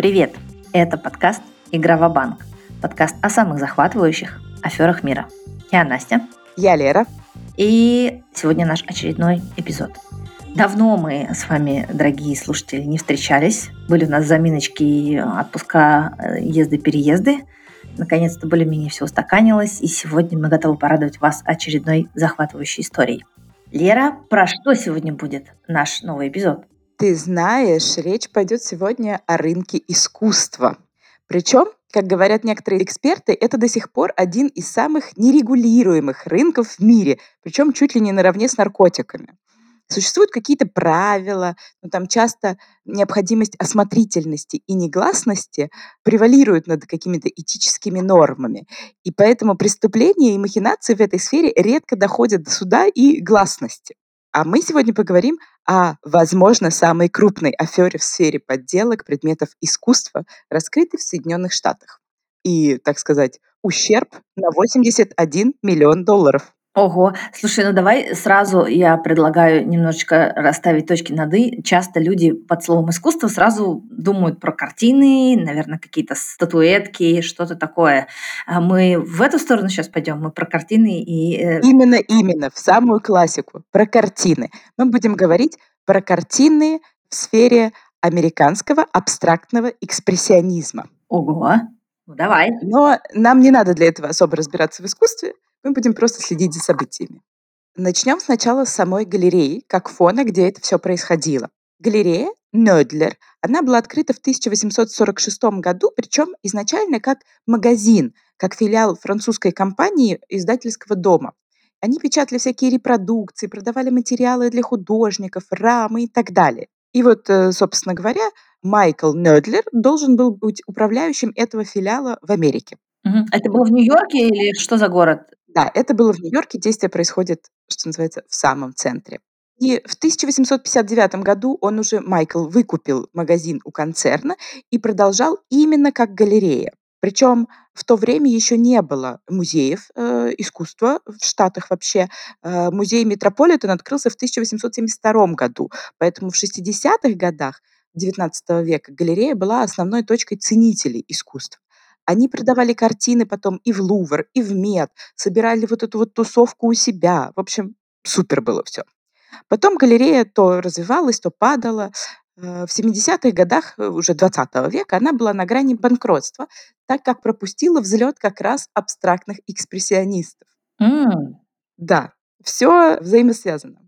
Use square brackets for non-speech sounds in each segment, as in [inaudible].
Привет! Это подкаст «Игра в банк Подкаст о самых захватывающих аферах мира. Я Настя. Я Лера. И сегодня наш очередной эпизод. Давно мы с вами, дорогие слушатели, не встречались. Были у нас заминочки, отпуска, э, езды-переезды. Наконец-то более-менее все устаканилось, и сегодня мы готовы порадовать вас очередной захватывающей историей. Лера, про что сегодня будет наш новый эпизод? Ты знаешь, речь пойдет сегодня о рынке искусства. Причем, как говорят некоторые эксперты, это до сих пор один из самых нерегулируемых рынков в мире, причем чуть ли не наравне с наркотиками. Существуют какие-то правила, но там часто необходимость осмотрительности и негласности превалирует над какими-то этическими нормами. И поэтому преступления и махинации в этой сфере редко доходят до суда и гласности. А мы сегодня поговорим о, возможно, самой крупной афере в сфере подделок предметов искусства, раскрытой в Соединенных Штатах. И, так сказать, ущерб на 81 миллион долларов. Ого, слушай, ну давай сразу я предлагаю немножечко расставить точки над «и». Часто люди под словом «искусство» сразу думают про картины, наверное, какие-то статуэтки, что-то такое. А мы в эту сторону сейчас пойдем, мы про картины и... Э, именно, именно, в самую классику, про картины. Мы будем говорить про картины в сфере американского абстрактного экспрессионизма. Ого, ну давай. Но нам не надо для этого особо разбираться в искусстве, мы будем просто следить за событиями. Начнем сначала с самой галереи, как фона, где это все происходило. Галерея Нödler, она была открыта в 1846 году, причем изначально как магазин, как филиал французской компании издательского дома. Они печатали всякие репродукции, продавали материалы для художников, рамы и так далее. И вот, э, собственно говоря, Майкл Нödler должен был быть управляющим этого филиала в Америке. Это было в Нью-Йорке или что за город? Да, это было в Нью-Йорке. Действие происходит, что называется, в самом центре. И в 1859 году он уже, Майкл, выкупил магазин у концерна и продолжал именно как галерея. Причем в то время еще не было музеев э, искусства в Штатах вообще. Э, музей Метрополитен открылся в 1872 году, поэтому в 60-х годах XIX века галерея была основной точкой ценителей искусства. Они продавали картины потом и в Лувр, и в Мет, собирали вот эту вот тусовку у себя. В общем, супер было все. Потом галерея то развивалась, то падала. Э, в 70-х годах э, уже 20 века она была на грани банкротства, так как пропустила взлет как раз абстрактных экспрессионистов. Mm. Да, все взаимосвязано.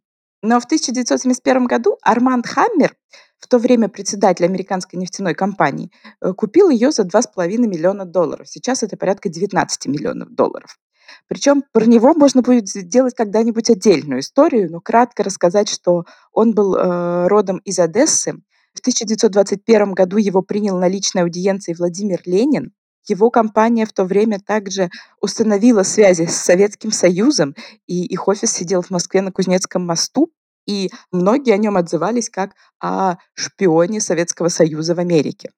Но в 1971 году Арманд Хаммер, в то время председатель американской нефтяной компании, э, купил ее за 2,5 миллиона долларов. Сейчас это порядка 19 миллионов долларов. Причем про него можно будет сделать когда-нибудь отдельную историю, но кратко рассказать, что он был э, родом из Одессы. В 1921 году его принял на личной аудиенции Владимир Ленин. Его компания в то время также установила связи с Советским Союзом, и их офис сидел в Москве на Кузнецком мосту, и многие о нем отзывались как о шпионе Советского Союза в Америке.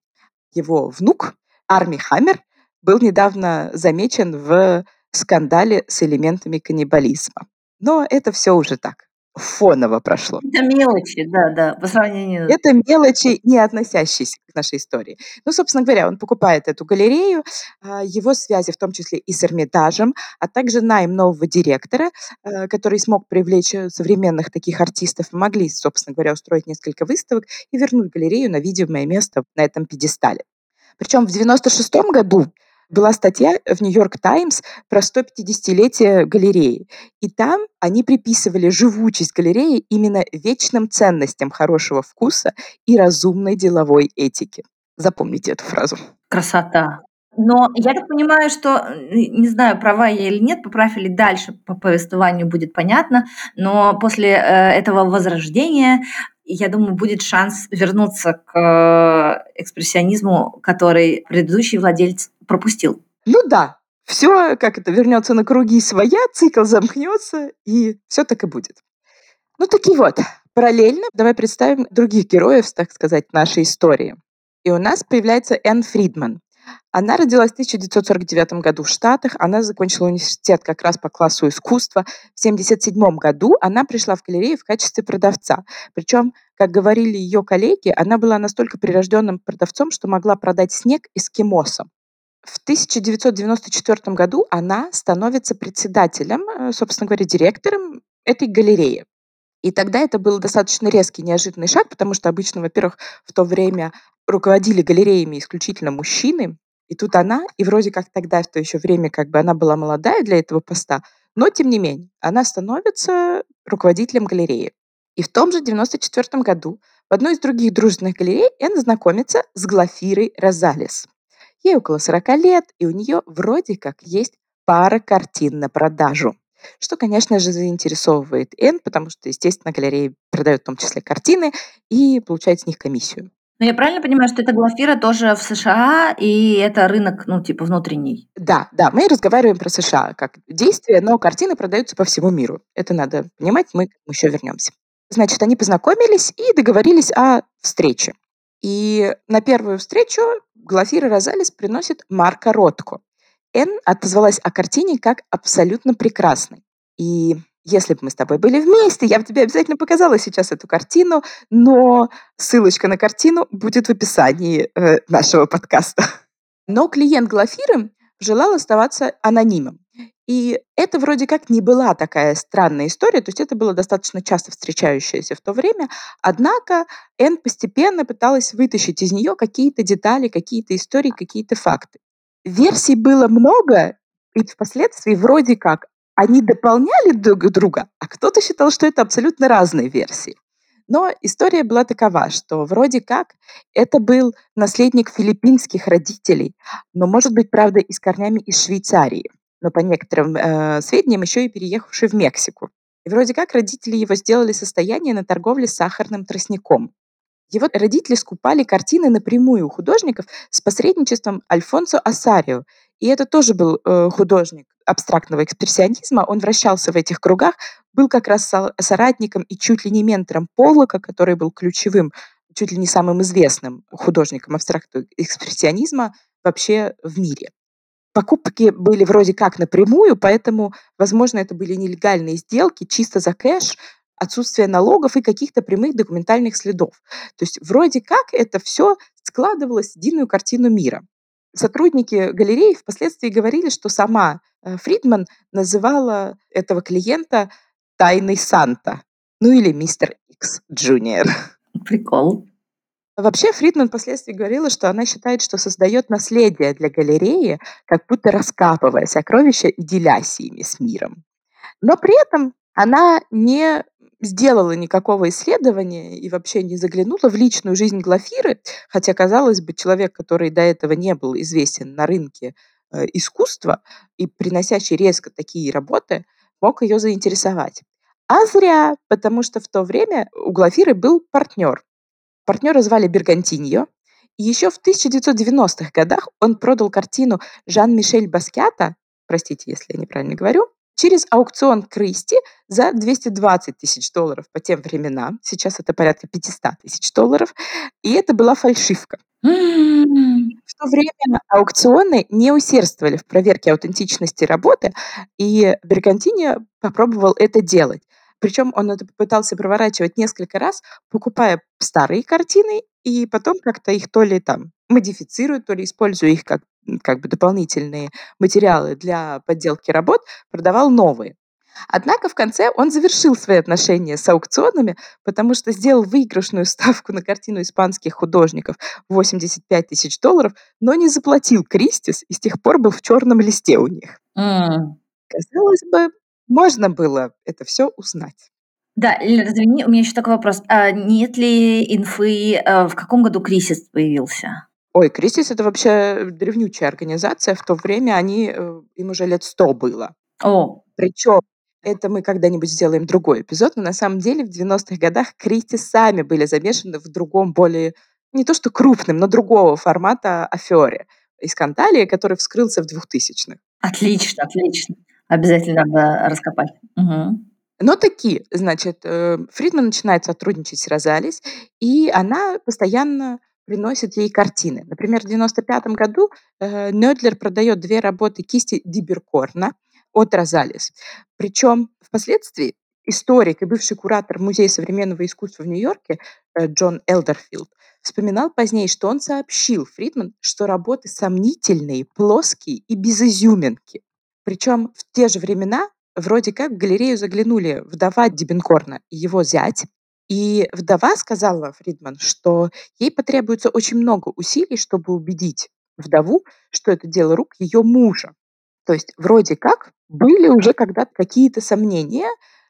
Его внук, Арми Хаммер, был недавно замечен в скандале с элементами каннибализма. Но это все уже так, фоново прошло. Это мелочи, да, да, по сравнению... Это мелочи, не относящиеся к нашей истории. Ну, собственно говоря, он покупает эту галерею, а, его связи в том числе и с Эрмитажем, а также найм нового директора, а, который смог привлечь э, современных таких артистов, могли, собственно говоря, устроить несколько выставок и вернуть галерею на видимое место на этом пьедестале. Причем в 96 году была статья в «Нью-Йорк Таймс» про 150-летие галереи. И там они приписывали живучесть галереи именно вечным ценностям хорошего вкуса и разумной деловой этики. Запомните эту фразу. Красота. Но я так понимаю, что, не знаю, права я или нет, поправь или дальше по повествованию будет понятно, но после э, этого возрождения я думаю, будет шанс вернуться к э, экспрессионизму, который предыдущий владелец пропустил. Ну да, все как это вернется на круги своя, цикл замкнется, и все так и будет. Ну таки вот, параллельно давай представим других героев, так сказать, нашей истории. И у нас появляется Энн Фридман. Она родилась в 1949 году в Штатах. Она закончила университет как раз по классу искусства. В 1977 году она пришла в галерею в качестве продавца. Причем, как говорили ее коллеги, она была настолько прирожденным продавцом, что могла продать снег эскимосам. В 1994 году она становится председателем, э, собственно говоря, директором этой галереи. И тогда это был достаточно резкий, неожиданный шаг, потому что обычно, во-первых, в то время руководили галереями исключительно мужчины, и тут она, и вроде как тогда, в то еще время, как бы она была молодая для этого поста, но тем не менее, она становится руководителем галереи. И в том же 94 году в одной из других дружественных галерей Энн знакомится с Глафирой Розалес. Ей около 40 лет, и у нее вроде как есть пара картин на продажу. Что, конечно же, заинтересовывает Н, потому что, естественно, галереи продают в том числе картины и получают с них комиссию. Но я правильно понимаю, что эта Глафира тоже в США, и это рынок, ну, типа, внутренний? Да, да, мы разговариваем про США как действие, но картины продаются по всему миру. Это надо понимать, мы еще вернемся. Значит, они познакомились и договорились о встрече. И на первую встречу Глафира Розалис приносит Марка Ротко. Н отозвалась о картине как абсолютно прекрасной. И если бы мы с тобой были вместе, я бы тебе обязательно показала сейчас эту картину, но ссылочка на картину будет в описании э, нашего подкаста. Но клиент Глафиры желал оставаться анонимом. И это вроде как не была такая странная история, то есть это было достаточно часто встречающееся в то время. Однако Энн постепенно пыталась вытащить из нее какие-то детали, какие-то истории, какие-то факты. Версий было много, и впоследствии вроде как они дополняли друг друга, а кто-то считал, что это абсолютно разные версии. Но история была такова, что вроде как это был наследник филиппинских родителей, но, может быть, правда, и с корнями из Швейцарии, но по некоторым э, сведениям еще и переехавший в Мексику. И вроде как родители его сделали состояние на торговле сахарным тростником. Его родители скупали картины напрямую у художников с посредничеством Альфонсо Асарио. И это тоже был э, художник абстрактного экспрессионизма. Он вращался в этих кругах, был как раз соратником и чуть ли не ментором Поллока, который был ключевым, чуть ли не самым известным художником абстрактного экспрессионизма вообще в мире. Покупки были вроде как напрямую, поэтому, возможно, это были нелегальные сделки чисто за кэш, отсутствие налогов и каких-то прямых документальных следов. То есть вроде как это все складывалось в единую картину мира. Сотрудники галереи впоследствии говорили, что сама э, Фридман называла этого клиента «тайный Санта», ну или «Мистер Икс Джуниор». Прикол. Вообще Фридман впоследствии говорила, что она считает, что создает наследие для галереи, как будто раскапывая сокровища и делясь ими с миром. Но при этом она не сделала никакого исследования и вообще не заглянула в личную жизнь Глафиры, хотя, казалось бы, человек, который до этого не был известен на рынке э, искусства и приносящий резко такие работы, мог ее заинтересовать. А зря, потому что в то время у Глафиры был партнер. Партнера звали Бергантиньо, и еще в 1990-х годах он продал картину Жан-Мишель Баскята, простите, если я неправильно говорю, через аукцион Кристи за 220 тысяч долларов по тем временам. Сейчас это порядка 500 тысяч долларов. И это была фальшивка. В то время аукционы не усердствовали в проверке аутентичности работы, и Бергантини попробовал это делать. Причем он это попытался проворачивать несколько раз, покупая старые картины и потом как-то их то ли там модифицируя, то ли используя их как как бы дополнительные материалы для подделки работ, продавал новые. Однако в конце он завершил свои отношения с аукционами, потому что сделал выигрышную ставку на картину испанских художников 85 тысяч долларов, но не заплатил Кристис и с тех пор был в черном листе у них. Mm. Казалось бы, можно было это все узнать. Да, извини, у меня еще такой вопрос. А нет ли инфы, э, в каком году Крисис появился? Ой, Крисис это вообще древнючая организация. В то время они, э, им уже лет сто было. О. Причем это мы когда-нибудь сделаем другой эпизод, но на самом деле в 90-х годах Кристи сами были замешаны в другом, более, не то что крупным, но другого формата афере и скандале, который вскрылся в 2000-х. Отлично, отлично. Обязательно надо раскопать. Угу. Но такие, значит, э, Фридман начинает сотрудничать с Розалис, и она постоянно приносит ей картины. Например, в 1995 году э, Нёдлер продает две работы кисти Диберкорна от Розалис. Причем впоследствии историк и бывший куратор Музея современного искусства в Нью-Йорке э, Джон Элдерфилд вспоминал позднее, что он сообщил Фридман, что работы сомнительные, плоские и без изюминки. Причем в те же времена вроде как в галерею заглянули вдова Дибенкорна и его зять, и вдова сказала Фридман, что ей потребуется очень много усилий, чтобы убедить вдову, что это дело рук ее мужа. То есть вроде как были уже когда-то какие-то сомнения,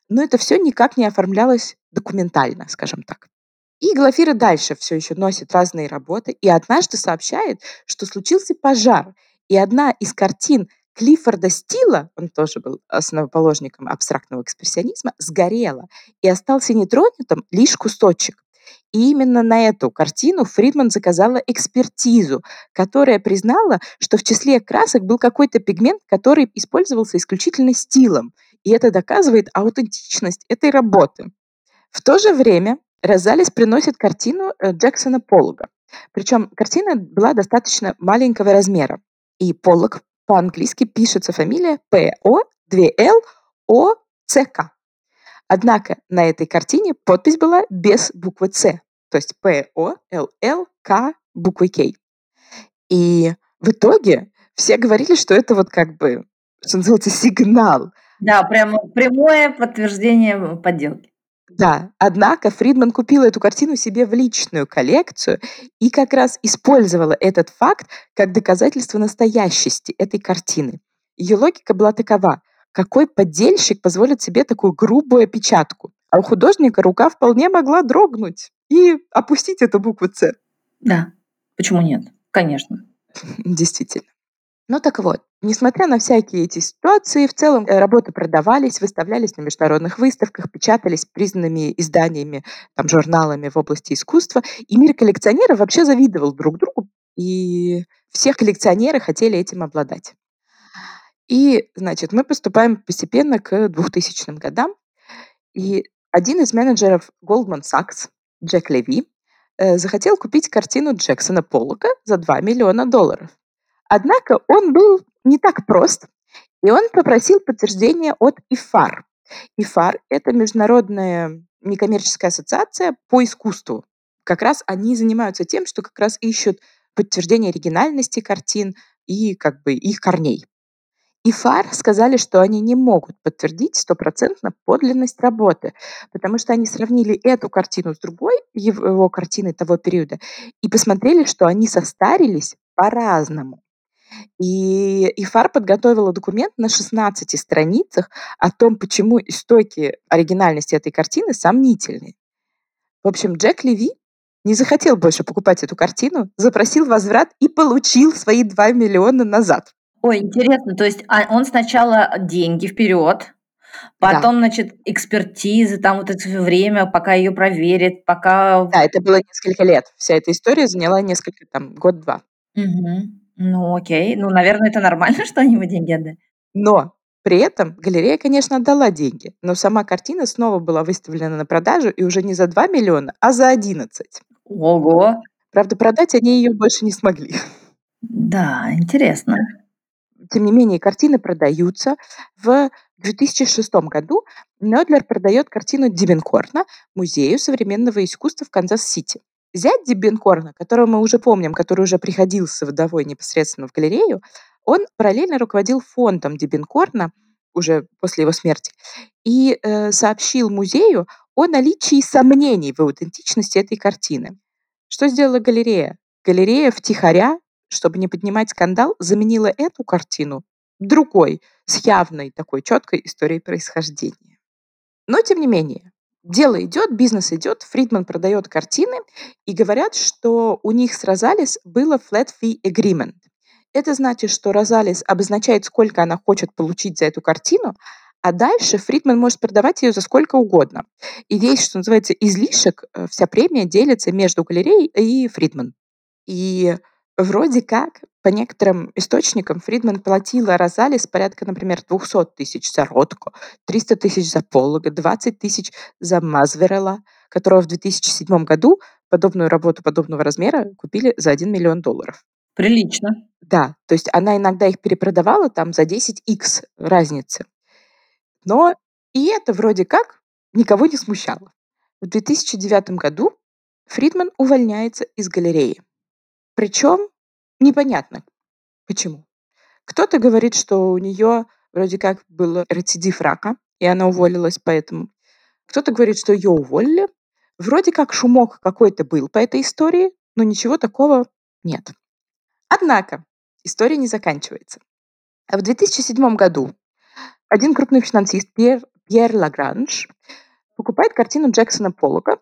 но это все никак не оформлялось документально, скажем так. И Глафира дальше все еще носит разные работы и однажды сообщает, что случился пожар, и одна из картин Клиффорда Стила, он тоже был основоположником абстрактного экспрессионизма, сгорела, и остался нетронутым лишь кусочек. И именно на эту картину Фридман заказала экспертизу, которая признала, что в числе красок был какой-то пигмент, который использовался исключительно стилом. И это доказывает аутентичность этой работы. В то же время Розалис приносит картину э, Джексона Поллока. Причем картина была достаточно маленького размера. И Поллок по-английски пишется фамилия P-O-2-L-O-C-K. Однако на этой картине подпись была без буквы «Ц», то есть P-O-L-L-K буквой «K». И в итоге все говорили, что это вот как бы, что называется, сигнал. Да, прямо прямое подтверждение подделки. Да, однако Фридман купила эту картину себе в личную коллекцию и как раз использовала этот факт как доказательство настоящести этой картины. Ее логика была такова. Какой поддельщик позволит себе такую грубую опечатку? А у художника рука вполне могла дрогнуть и опустить эту букву «Ц». Да, почему нет? Конечно. [laughs] Действительно. Ну так вот, несмотря на всякие эти ситуации, в целом э, работы продавались, выставлялись на международных выставках, печатались признанными изданиями, там, журналами в области искусства, и мир коллекционеров вообще завидовал друг другу, и все коллекционеры хотели этим обладать. И, значит, мы поступаем постепенно к 2000 годам, и один из менеджеров Goldman Sachs, Джек Леви, э, захотел купить картину Джексона Поллока за 2 миллиона долларов. Однако он был не так прост, и он попросил подтверждения от ИФАР. ИФАР – это международная некоммерческая ассоциация по искусству. Как раз они занимаются тем, что как раз ищут подтверждение оригинальности картин и как бы их корней. ИФАР сказали, что они не могут подтвердить стопроцентно подлинность работы, потому что они сравнили эту картину с другой, его картиной того периода, и посмотрели, что они состарились по-разному. И ИФАР подготовила документ на 16 страницах о том, почему истоки оригинальности этой картины сомнительны. В общем, Джек Леви не захотел больше покупать эту картину, запросил возврат и получил свои 2 миллиона назад. Ой, интересно, то есть а, он сначала деньги вперед, потом, да. значит, экспертизы, там вот это время, пока ее проверят, пока... Да, это было несколько лет. Вся эта история заняла несколько, там, год-два. Угу. Ну, окей. Ну, наверное, это нормально, [laughs] что они ему деньги отдали. Но при этом галерея, конечно, отдала деньги, но сама картина снова была выставлена на продажу и уже не за 2 миллиона, а за 11. Ого! Правда, продать они ее больше не смогли. Да, интересно. Тем не менее, картины продаются. В 2006 году Нёдлер продает картину Дибенкорна Музею современного искусства в Канзас-Сити. Зять Дибенкорна, которого мы уже помним, который уже приходил с вдовой непосредственно в галерею, он параллельно руководил фондом Дибенкорна уже после его смерти и э, сообщил музею о наличии сомнений в аутентичности этой картины. Что сделала галерея? Галерея втихаря, чтобы не поднимать скандал, заменила эту картину другой, с явной такой четкой историей происхождения. Но, тем не менее, дело идет, бизнес идет, Фридман продает картины, и говорят, что у них с Розалис было flat fee agreement. Это значит, что Розалис обозначает, сколько она хочет получить за эту картину, а дальше Фридман может продавать ее за сколько угодно. И весь, что называется, излишек, э, вся премия делится между галереей и Фридман. И Вроде как, по некоторым источникам, Фридман платила Розалис порядка, например, 200 тысяч за Ротко, 300 тысяч за Полога, 20 тысяч за Мазверела. которого в 2007 году подобную работу подобного размера купили за 1 миллион долларов. Прилично. Да, то есть она иногда их перепродавала там за 10x разницы. Но и это вроде как никого не смущало. В 2009 году Фридман увольняется из галереи. Причем непонятно почему. Кто-то говорит, что у нее вроде как был рецидив рака, и она уволилась поэтому. Кто-то говорит, что ее уволили. Вроде как шумок какой-то был по этой истории, но ничего такого нет. Однако история не заканчивается. В 2007 году один крупный финансист Пьер, Пьер Лагранж покупает картину Джексона Поллока,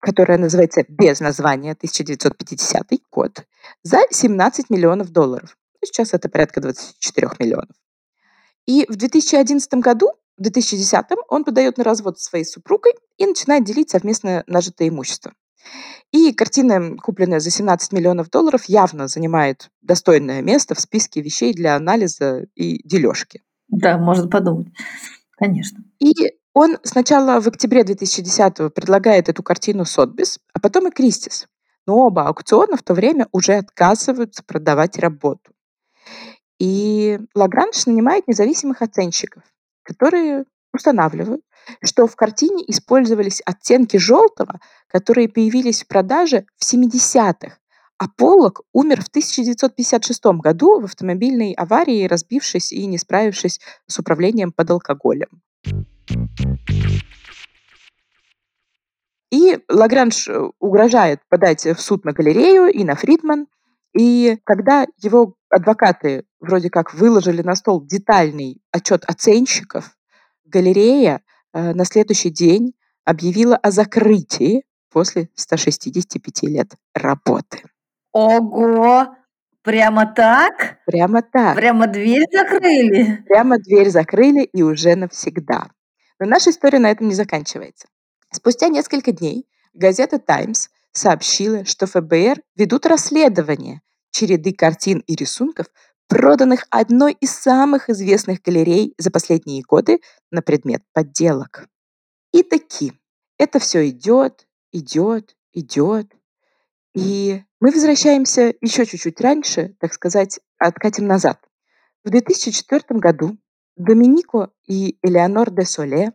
которая называется без названия 1950 год, за 17 миллионов долларов. Сейчас это порядка 24 миллионов. И в 2011 году, в 2010 он подает на развод со своей супругой и начинает делить совместно нажитое имущество. И картина, купленная за 17 миллионов долларов, явно занимает достойное место в списке вещей для анализа и дележки. Да, можно подумать. Конечно. И он сначала в октябре 2010 предлагает эту картину Сотбис, а потом и Кристис. Но оба аукциона в то время уже отказываются продавать работу. И Лагранж нанимает независимых оценщиков, которые устанавливают, что в картине использовались оттенки желтого, которые появились в продаже в 70-х, а Поллок умер в 1956 году в автомобильной аварии, разбившись и не справившись с управлением под алкоголем. И Лагранж э, угрожает подать в суд на галерею и на Фридман. И когда его адвокаты вроде как выложили на стол детальный отчет оценщиков, галерея э, на следующий день объявила о закрытии после 165 лет работы. Ого! Прямо так? Прямо так. Прямо дверь закрыли? Прямо дверь закрыли и уже навсегда. Но наша история на этом не заканчивается. Спустя несколько дней газета «Таймс» сообщила, что ФБР ведут расследование череды картин и рисунков, проданных одной из самых известных галерей за последние годы на предмет подделок. И таки, это все идет, идет, идет. И мы возвращаемся еще чуть-чуть раньше, так сказать, откатим назад. В 2004 году Доминико и Элеонор де Соле.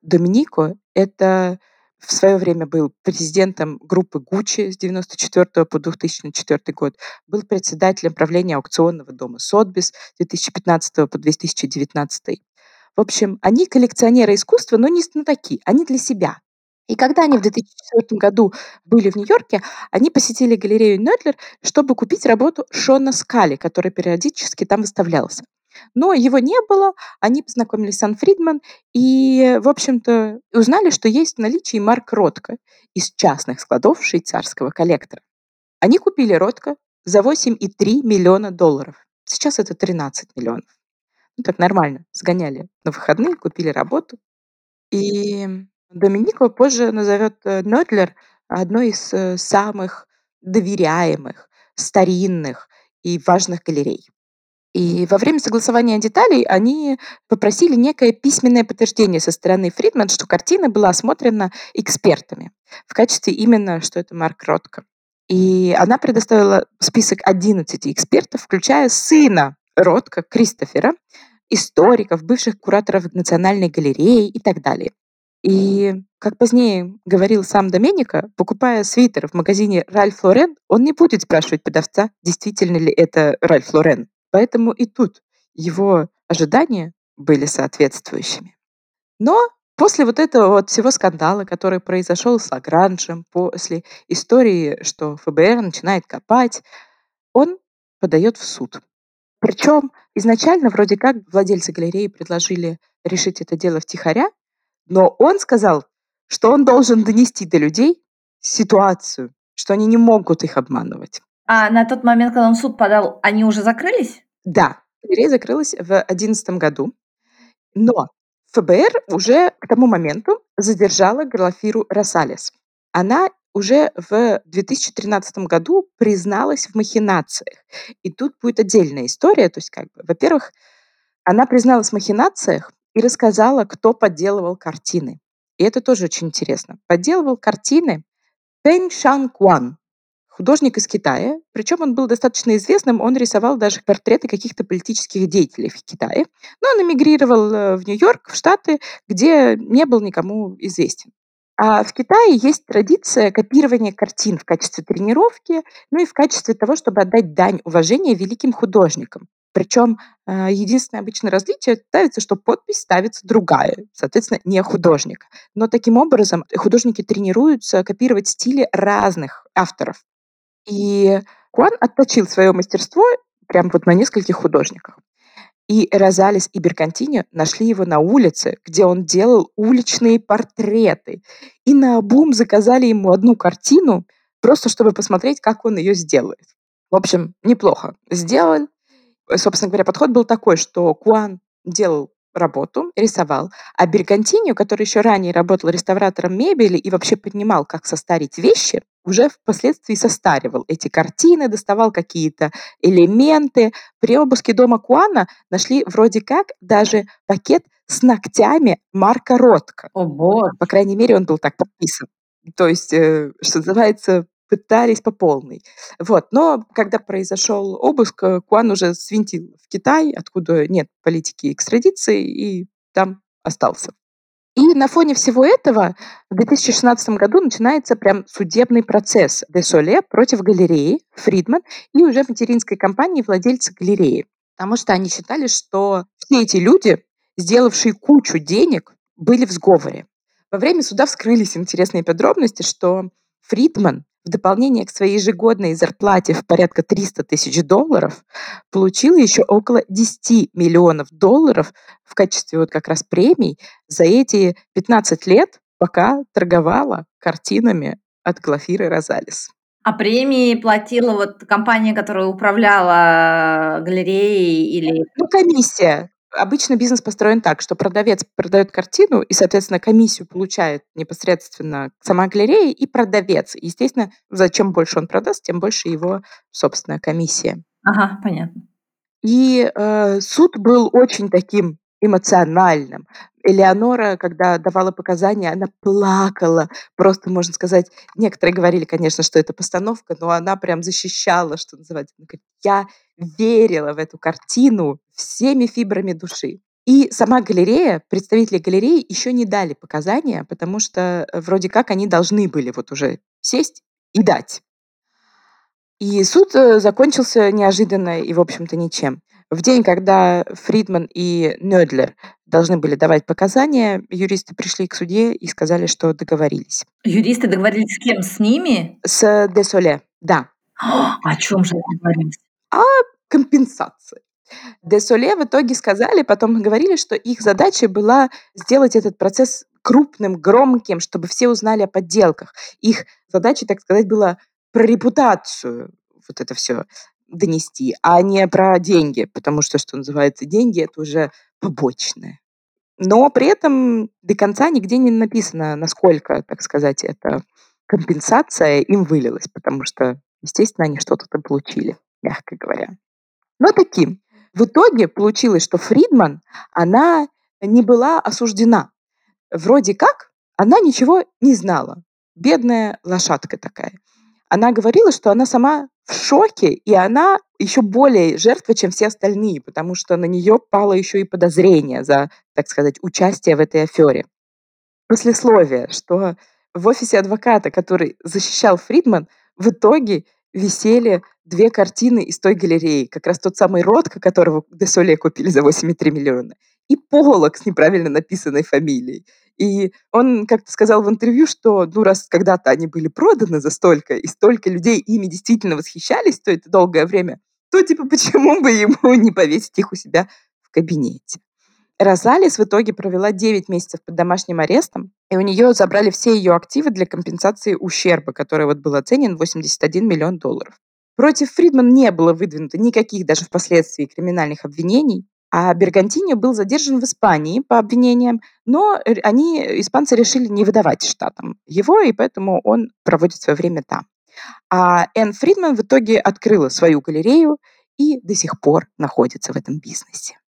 Доминико – это в свое время был президентом группы Гуччи с 1994 по 2004 год, был председателем правления аукционного дома Сотбис с 2015 по 2019. В общем, они коллекционеры искусства, но не знатоки, они для себя. И когда они в 2004 году были в Нью-Йорке, они посетили галерею Нёдлер, чтобы купить работу Шона Скали, который периодически там выставлялся. Но его не было, они познакомились с Сан Фридман и, в общем-то, узнали, что есть в наличии Марк Ротко из частных складов швейцарского коллектора. Они купили Ротко за 8,3 миллиона долларов. Сейчас это 13 миллионов. Ну, так нормально. Сгоняли на выходные, купили работу. И Доминико позже назовет э, Нёдлер одной из э, самых доверяемых, старинных и важных галерей. И во время согласования деталей они попросили некое письменное подтверждение со стороны Фридман, что картина была осмотрена экспертами в качестве именно, что это Марк Ротко. И она предоставила список 11 экспертов, включая сына Ротко, Кристофера, историков, бывших кураторов Национальной галереи и так далее. И, как позднее говорил сам Доменика, покупая свитер в магазине Ральф Лорен, он не будет спрашивать продавца, действительно ли это Ральф Лорен. Поэтому и тут его ожидания были соответствующими. Но после вот этого вот всего скандала, который произошел с Лагранжем, после истории, что ФБР начинает копать, он подает в суд. Причем изначально вроде как владельцы галереи предложили решить это дело втихаря, но он сказал, что он должен донести до людей ситуацию, что они не могут их обманывать. А на тот момент, когда он суд подал, они уже закрылись? Да, галерея закрылась в 2011 году, но ФБР уже к тому моменту задержала Графиру Росалес. Она уже в 2013 году призналась в махинациях. И тут будет отдельная история. То есть, как бы, во-первых, она призналась в махинациях и рассказала, кто подделывал картины. и это тоже очень интересно, подделывал картины Пэнь Шан Куан, художник из Китая. Причем он был достаточно известным, он рисовал даже портреты каких-то политических деятелей в Китае. Но он эмигрировал э, в Нью-Йорк, в Штаты, где не был никому известен. А в Китае есть традиция копирования картин в качестве тренировки, ну и в качестве того, чтобы отдать дань уважения великим художникам. Причем э, единственное обычное различие ставится, что подпись ставится другая, соответственно, не художник. Но таким образом художники тренируются копировать стили разных авторов. И Куан отточил свое мастерство прям вот на нескольких художниках. И Розалис и Беркантини нашли его на улице, где он делал уличные портреты. И на обум заказали ему одну картину, просто чтобы посмотреть, как он ее сделает. В общем, неплохо сделал. Собственно говоря, подход был такой, что Куан делал работу, рисовал, а Бергантиньо, который еще ранее работал реставратором мебели и вообще понимал, как состарить вещи, уже впоследствии состаривал эти картины, доставал какие-то элементы. При обыске дома Куана нашли вроде как даже пакет с ногтями Марка Ротко. О, боже. По крайней мере, он был так подписан. То есть, э, что называется, пытались по полной. Вот. Но когда произошел обыск, э, Куан уже свинтил в Китай, откуда нет политики экстрадиции, и там остался. И на фоне всего этого в 2016 году начинается прям судебный процесс Де Соле против галереи Фридман и уже материнской компании владельца галереи. Потому что они считали, что все эти люди, сделавшие кучу денег, были в сговоре. Во время суда вскрылись интересные подробности, что Фридман в дополнение к своей ежегодной зарплате в порядка 300 тысяч долларов получил еще около 10 миллионов долларов в качестве вот как раз премий за эти 15 лет, пока торговала картинами от Глафиры Розалис. А премии платила вот компания, которая управляла галереей или... Ну, комиссия. Обычно бизнес построен так, что продавец продает картину, и, соответственно, комиссию получает непосредственно сама галерея и продавец. Естественно, зачем больше он продаст, тем больше его собственная комиссия. Ага, понятно. И э, суд был очень таким эмоциональным. Элеонора, когда давала показания, она плакала. Просто, можно сказать, некоторые говорили, конечно, что это постановка, но она прям защищала, что называется. Она говорит, я верила в эту картину всеми фибрами души. И сама галерея, представители галереи еще не дали показания, потому что э, вроде как они должны были вот уже сесть и дать. И суд э, закончился неожиданно и, в общем-то, ничем. В день, когда Фридман и Нёдлер должны были давать показания, юристы пришли к суде и сказали, что договорились. Юристы договорились с кем? С ними? С Десоле, да. [gasps] О чем же договорились? О компенсации. Десоле в итоге сказали, потом говорили, что их задача была сделать этот процесс крупным, громким, чтобы все узнали о подделках. Их задача, так сказать, была про репутацию вот это все донести, а не про деньги, потому что, что называется, деньги это уже побочное. Но при этом до конца нигде не написано, насколько, так сказать, эта компенсация им вылилась, потому что, естественно, они что-то там получили, мягко говоря. Но таким. В итоге получилось, что Фридман, она не была осуждена. Вроде как она ничего не знала. Бедная лошадка такая. Она говорила, что она сама шоке, и она еще более жертва, чем все остальные, потому что на нее пало еще и подозрение за, так сказать, участие в этой афере. Послесловие, что в офисе адвоката, который защищал Фридман, в итоге висели две картины из той галереи. Как раз тот самый Ротко, которого Десоле купили за 8,3 миллиона, и Полок с неправильно написанной фамилией. И он как-то сказал в интервью, что ну раз когда-то они были проданы за столько, и столько людей ими действительно восхищались то это долгое время, то типа почему бы ему [laughs] не повесить их у себя в кабинете? Розалис в итоге провела 9 месяцев под домашним арестом, и у нее забрали все ее активы для компенсации ущерба, который вот был оценен в 81 миллион долларов. Против Фридман не было выдвинуто никаких даже впоследствии криминальных обвинений, а Бергантини был задержан в Испании по обвинениям, но они, испанцы, решили не выдавать штатам его, и поэтому он проводит свое время там. А Энн Фридман в итоге открыла свою галерею и до сих пор находится в этом бизнесе.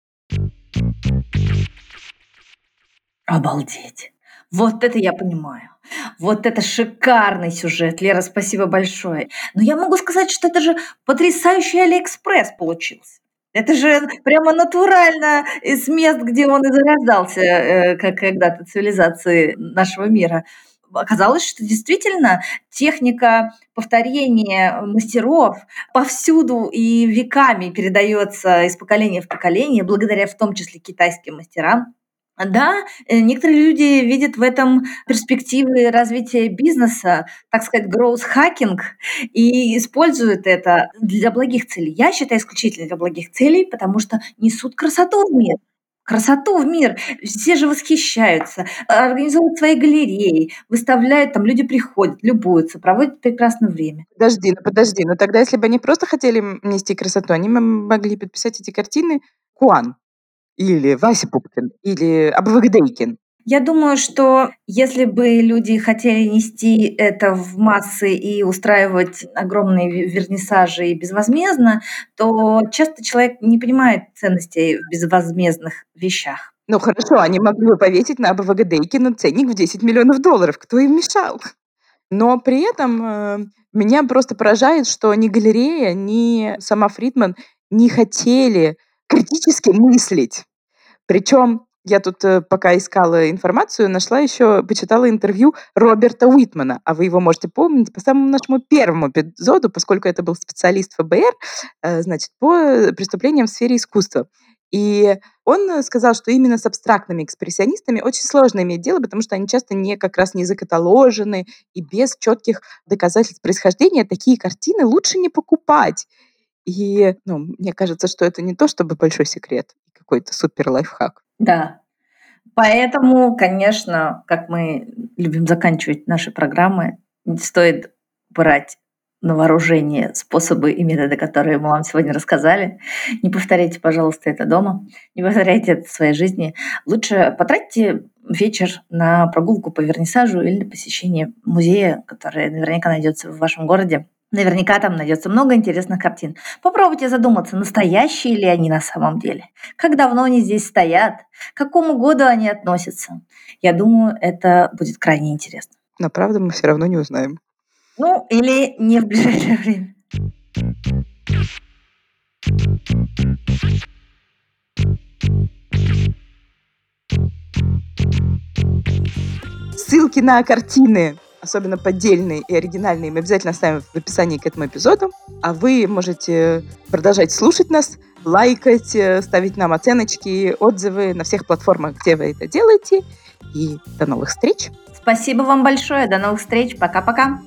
Обалдеть. Вот это я понимаю. Вот это шикарный сюжет, Лера, спасибо большое. Но я могу сказать, что это же потрясающий Алиэкспресс получился. Это же прямо натурально из мест, где он и зарождался, э, как когда-то цивилизации нашего мира. Оказалось, что действительно техника повторения мастеров повсюду и веками передается из поколения в поколение, благодаря в том числе китайским мастерам. Да, э, некоторые люди видят в этом перспективы развития бизнеса, так сказать, growth hacking, и используют это для благих целей. Я считаю исключительно для благих целей, потому что несут красоту в мир. Красоту в мир. Все же восхищаются, организуют свои галереи, выставляют, там люди приходят, любуются, проводят прекрасное время. Подожди, ну подожди, ну тогда если бы они просто хотели нести красоту, они могли подписать эти картины Куан или Вася Пупкин, или Абвагдейкин. Я думаю, что если бы люди хотели нести это в массы и устраивать огромные вернисажи безвозмездно, то часто человек не понимает ценностей в безвозмездных вещах. Ну хорошо, они могли бы повесить на Абвагдейкина ценник в 10 миллионов долларов. Кто им мешал? Но при этом э, меня просто поражает, что ни галерея, ни сама Фридман не хотели критически мыслить. Причем я тут, э, пока искала информацию, нашла еще, почитала интервью Роберта Уитмана, а вы его можете помнить по самому нашему первому эпизоду, поскольку это был специалист ФБР, э, значит, по преступлениям в сфере искусства. И он сказал, что именно с абстрактными экспрессионистами очень сложно иметь дело, потому что они часто не как раз не закаталожены и без четких доказательств происхождения такие картины лучше не покупать. И ну, мне кажется, что это не то чтобы большой секрет, какой-то супер лайфхак. Да. Поэтому, конечно, как мы любим заканчивать наши программы, стоит брать на вооружение способы и методы, которые мы вам сегодня рассказали. Не повторяйте, пожалуйста, это дома, не повторяйте это в своей жизни. Лучше потратьте вечер на прогулку по вернисажу или на посещение музея, который наверняка найдется в вашем городе. Наверняка там найдется много интересных картин. Попробуйте задуматься, настоящие ли они на самом деле. Как давно они здесь стоят, к какому году они относятся. Я думаю, это будет крайне интересно. Но правда мы все равно не узнаем. Ну, или не в ближайшее время. Ссылки на картины особенно поддельные и оригинальные, мы обязательно оставим в описании к этому эпизоду. А вы можете продолжать слушать нас, лайкать, э, ставить нам оценочки, отзывы на всех платформах, где вы это делаете. И до новых встреч! Спасибо вам большое. До новых встреч. Пока-пока.